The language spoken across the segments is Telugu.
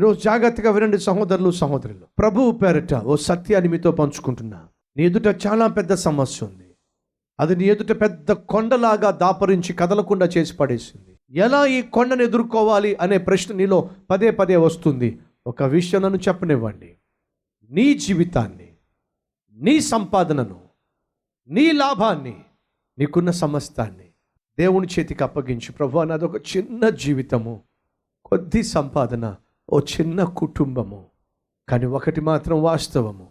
ఈరోజు జాగ్రత్తగా వినండి సహోదరులు సహోదరులు. ప్రభువు పేరట ఓ సత్యాన్ని మీతో పంచుకుంటున్నా. నీ ఎదుట చాలా పెద్ద సమస్య ఉంది. అది నీ ఎదుట పెద్ద కొండలాగా దాపరించి కదలకుండా చేసి పడేసింది. ఎలా ఈ కొండను ఎదుర్కోవాలి అనే ప్రశ్న నీలో పదే పదే వస్తుంది. ఒక విషయం నన్ను చెప్పనివ్వండి. నీ జీవితాన్ని నీ సంపాదనను నీ లాభాన్ని నీకున్న సమస్తాన్ని దేవుని చేతికి అప్పగించి. ప్రభు నాది ఒక చిన్న జీవితము. కొద్ది సంపాదన ఓ చిన్న కుటుంబము కానీ ఒకటి మాత్రం వాస్తవము.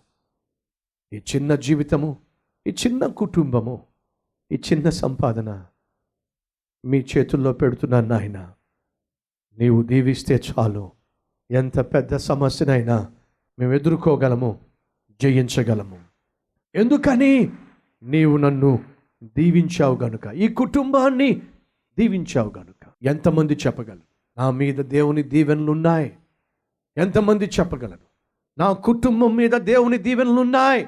ఈ చిన్న జీవితము ఈ చిన్న కుటుంబము ఈ చిన్న సంపాదన మీ చేతుల్లో పెడుతున్నాను నాయన. నీవు దీవిస్తే చాలు. ఎంత పెద్ద సమస్యనైనా మేము ఎదుర్కోగలము జయించగలము. ఎందుకని? నీవు నన్ను దీవించావు గనుక ఈ కుటుంబాన్ని దీవించావు గనుక. ఎంతమంది చెప్పగలరు? నా మీద దేవుని దీవెనలు ఉన్నాయి. ఎంతమంది చెప్పగలరు? నా కుటుంబం మీద దేవుని దీవెనలు ఉన్నాయి.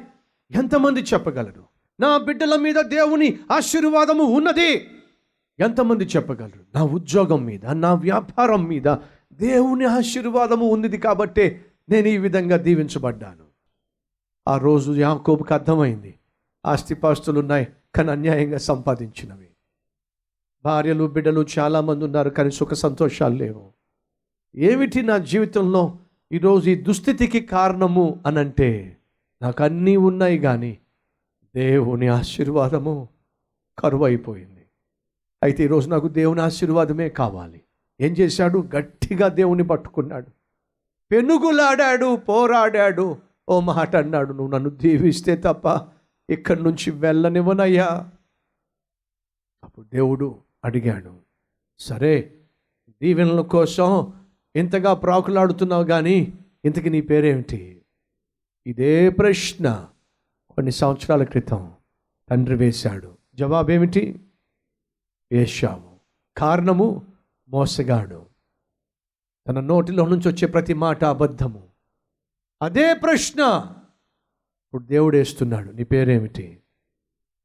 ఎంతమంది చెప్పగలరు? నా బిడ్డల మీద దేవుని ఆశీర్వాదము ఉన్నది. ఎంతమంది చెప్పగలరు? నా ఉద్యోగం మీద నా వ్యాపారం మీద దేవుని ఆశీర్వాదము ఉన్నది కాబట్టే నేను ఈ విధంగా దీవించబడ్డాను. ఆ రోజు యాకోబుకి అర్థమైంది. ఆస్తిపాస్తులు ఉన్నాయి కానీ అన్యాయంగా సంపాదించినవి. భార్యలు బిడ్డలు చాలామంది ఉన్నారు కానీ సుఖ సంతోషాలు లేవు. ఏమిటి నా జీవితంలో ఈరోజు ఈ దుస్థితికి కారణము అనంటే నాకు అన్నీ ఉన్నాయి కానీ దేవుని ఆశీర్వాదము కరువైపోయింది. అయితే ఈరోజు నాకు దేవుని ఆశీర్వాదమే కావాలి. ఏం చేశాడు? గట్టిగా దేవుని పట్టుకున్నాడు. పెనుగులాడాడు పోరాడాడు. ఓ మాట అన్నాడు నువ్వు నన్ను దీవిస్తే తప్ప ఇక్కడి నుంచి వెళ్ళనివ్వనయ్యా. అప్పుడు దేవుడు అడిగాడు సరే దీవెనల కోసం ఇంతగా ప్రాకులాడుతున్నావు కానీ ఇంతకి నీ పేరేమిటి? ఇదే ప్రశ్న కొన్ని సంవత్సరాల క్రితం తండ్రి వేశాడు. జవాబేమిటి? వేశాము కారణము? మోసగాడు. తన నోటిలో నుంచి వచ్చే ప్రతి మాట అబద్ధము. అదే ప్రశ్న! ఇప్పుడు దేవుడు వేస్తున్నాడు. నీ పేరేమిటి?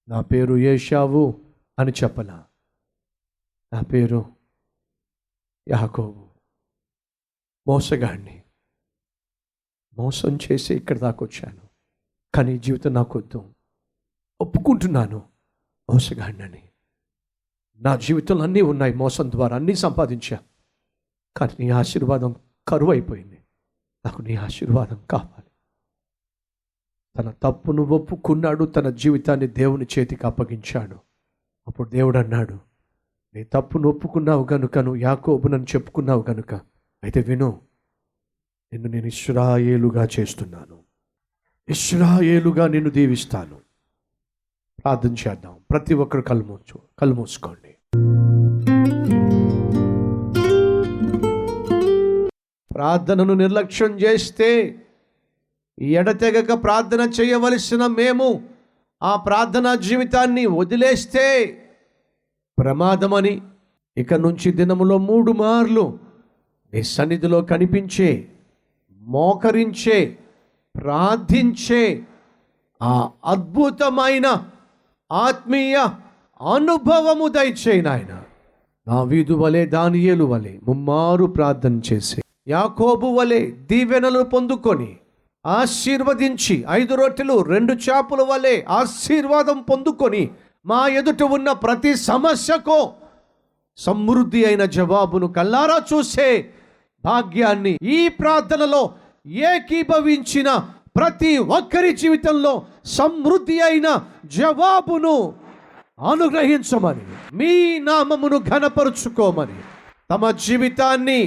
నా పేరు ఏషావు అని చెప్పలా నా పేరు యాకోబు. మోసగాడిని. మోసం చేసి ఇక్కడ దాకా వచ్చాను. కానీ జీవితం జీవితం నాకొద్దు ఒప్పుకుంటున్నాను మోసగాడినని. నా జీవితంలో అన్నీ ఉన్నాయి మోసం ద్వారా అన్నీ సంపాదించా. కానీ నీ ఆశీర్వాదం కరువు అయిపోయింది నాకు నీ ఆశీర్వాదం కావాలి. తన తప్పును ఒప్పుకున్నాడు తన జీవితాన్ని దేవుని చేతికి అప్పగించాడు. అప్పుడు దేవుడు అన్నాడు నీ తప్పును ఒప్పుకున్నావు కనుక నువ్వు యాకోబునని నన్ను చెప్పుకున్నావు కనుక అయితే విను నిన్ను నేను ఇస్రాయేలుగా చేస్తున్నాను. ఇస్రాయేలుగా నిన్ను దీవిస్తాను. ప్రార్థన చేద్దాం. ప్రతి ఒక్కరు కలుమూచు కలుమూసుకోండి ప్రార్థనను నిర్లక్ష్యం చేస్తే ఎడతెగక ప్రార్థన చేయవలసిన మేము ఆ ప్రార్థనా జీవితాన్ని వదిలేస్తే ప్రమాదమని ఇక నుంచి దినములో మూడు మార్లు నీ సన్నిధిలో కనిపించే మోకరించే ప్రార్థించే ఆ అద్భుతమైన ఆత్మీయ అనుభవము దయచేయి నాయన. నా వీధు వలె దానియేలు వలె ముమ్మారు ప్రార్థన చేసి యాకోబు వలె దీవెనలు పొందుకొని ఆశీర్వదించి ఐదు రొట్టెలు రెండు చేపల వలె ఆశీర్వాదం పొందుకొని మా ఎదుట ఉన్న ప్రతి సమస్యకు సమృద్ధి అయిన జవాబును కల్లారా చూసే భాగ్యాన్ని ఈ ప్రార్థనలో ఏకీభవించిన ప్రతి ఒక్కరి జీవితంలో సమృద్ధి అయిన జవాబును అనుగ్రహించమని మీ నామమును ఘనపరుచుకోమని తమ జీవితాన్ని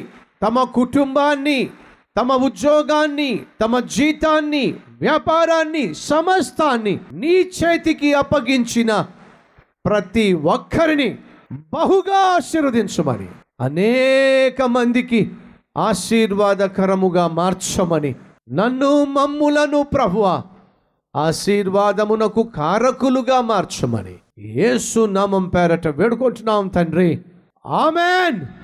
తమ కుటుంబాన్ని తమ ఉద్యోగాన్ని తమ జీతాన్ని వ్యాపారాన్ని సమస్తాన్ని నీ చేతికి అప్పగించిన ప్రతి ఒక్కరిని బహుగా ఆశీర్వదించమని అనేక మందికి ఆశీర్వాదకరముగా మార్చమని. నన్ను మమ్ములను ప్రభువ ఆశీర్వాదమునకు కారకులుగా మార్చమని. యేసు నామం పేరట వేడుకుంటున్నాం తండ్రి. ఆమెన్.